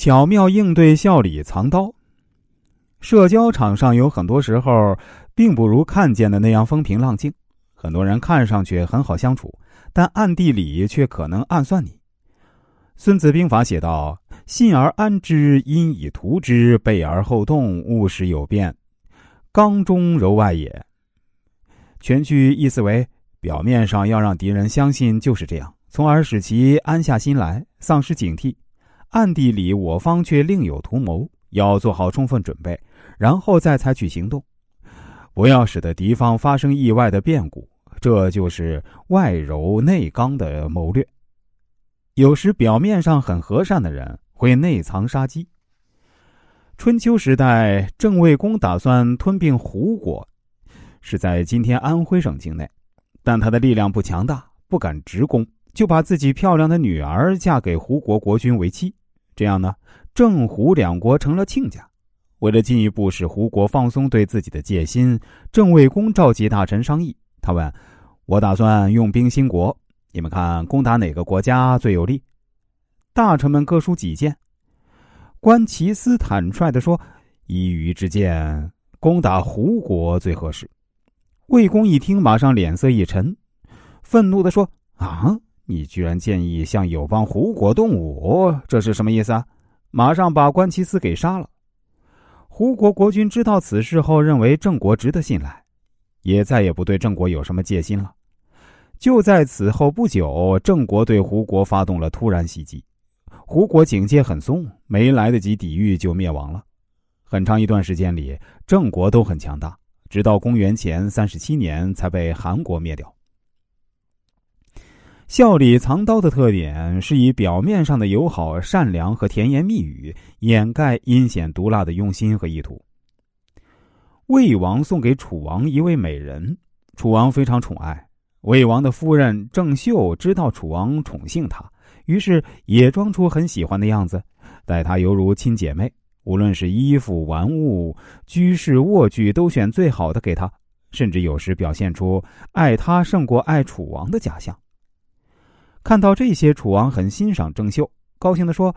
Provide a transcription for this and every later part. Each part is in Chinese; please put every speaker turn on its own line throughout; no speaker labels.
巧妙应对，笑里藏刀。社交场上有很多时候，并不如看见的那样风平浪静。很多人看上去很好相处，但暗地里却可能暗算你。《孙子兵法》写道：“信而安之，因以图之；备而后动，务使有变。刚中柔外也。”全句意思为：表面上要让敌人相信就是这样，从而使其安下心来，丧失警惕。暗地里，我方却另有图谋，要做好充分准备，然后再采取行动，不要使得敌方发生意外的变故。这就是外柔内刚的谋略。有时表面上很和善的人，会内藏杀机。春秋时代，郑卫公打算吞并胡国，是在今天安徽省境内，但他的力量不强大，不敢直攻，就把自己漂亮的女儿嫁给胡国国君为妻。这样呢，郑胡两国成了亲家。为了进一步使胡国放松对自己的戒心，郑卫公召集大臣商议。他问：“我打算用兵兴国，你们看攻打哪个国家最有利？”大臣们各抒己见。观其斯坦率的说：“依于之见，攻打胡国最合适。”魏公一听，马上脸色一沉，愤怒的说：“啊！”你居然建议向友邦胡国动武，这是什么意思啊？马上把关其斯给杀了。胡国国君知道此事后，认为郑国值得信赖，也再也不对郑国有什么戒心了。就在此后不久，郑国对胡国发动了突然袭击，胡国警戒很松，没来得及抵御就灭亡了。很长一段时间里，郑国都很强大，直到公元前三十七年才被韩国灭掉。笑里藏刀的特点是以表面上的友好、善良和甜言蜜语掩盖阴险毒辣的用心和意图。魏王送给楚王一位美人，楚王非常宠爱。魏王的夫人郑袖知道楚王宠幸她，于是也装出很喜欢的样子，待她犹如亲姐妹。无论是衣服、玩物、居室、卧具，都选最好的给她，甚至有时表现出爱她胜过爱楚王的假象。看到这些，楚王很欣赏郑袖，高兴地说：“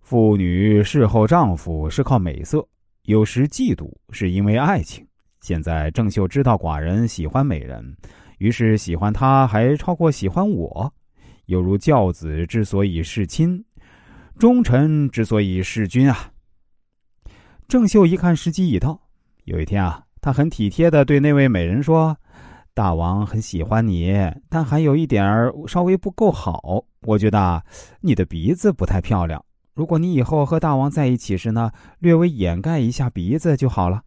妇女侍候丈夫是靠美色，有时嫉妒是因为爱情。现在郑袖知道寡人喜欢美人，于是喜欢她还超过喜欢我，犹如教子之所以事亲，忠臣之所以事君啊。”郑袖一看时机已到，有一天啊，他很体贴的对那位美人说。大王很喜欢你，但还有一点儿稍微不够好。我觉得你的鼻子不太漂亮。如果你以后和大王在一起时呢，略微掩盖一下鼻子就好了。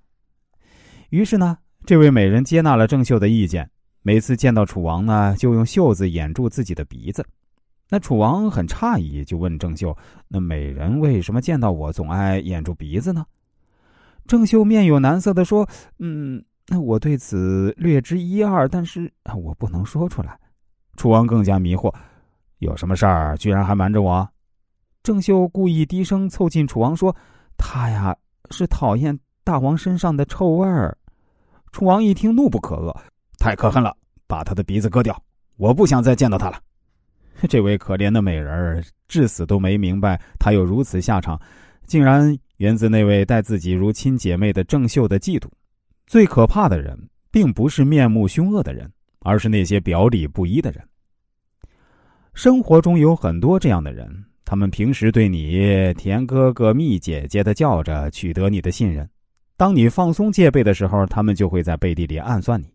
于是呢，这位美人接纳了郑袖的意见，每次见到楚王呢，就用袖子掩住自己的鼻子。那楚王很诧异，就问郑袖：“那美人为什么见到我总爱掩住鼻子呢？”郑袖面有难色的说：“嗯。”我对此略知一二，但是我不能说出来。楚王更加迷惑，有什么事儿居然还瞒着我？郑袖故意低声凑近楚王说：“他呀是讨厌大王身上的臭味儿。”楚王一听怒不可遏，太可恨了，把他的鼻子割掉！我不想再见到他了。这位可怜的美人儿至死都没明白，他有如此下场，竟然源自那位待自己如亲姐妹的郑袖的嫉妒。最可怕的人，并不是面目凶恶的人，而是那些表里不一的人。生活中有很多这样的人，他们平时对你甜哥哥、蜜姐姐的叫着，取得你的信任；当你放松戒备的时候，他们就会在背地里暗算你。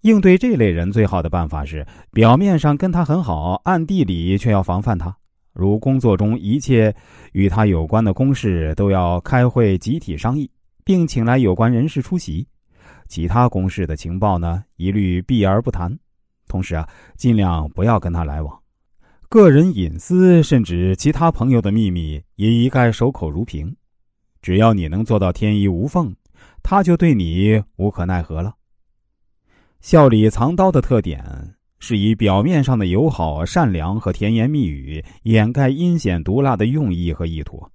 应对这类人，最好的办法是表面上跟他很好，暗地里却要防范他。如工作中一切与他有关的公事，都要开会集体商议。并请来有关人士出席，其他公事的情报呢，一律避而不谈。同时啊，尽量不要跟他来往，个人隐私甚至其他朋友的秘密也一概守口如瓶。只要你能做到天衣无缝，他就对你无可奈何了。笑里藏刀的特点是以表面上的友好、善良和甜言蜜语掩盖阴险毒辣的用意和意图。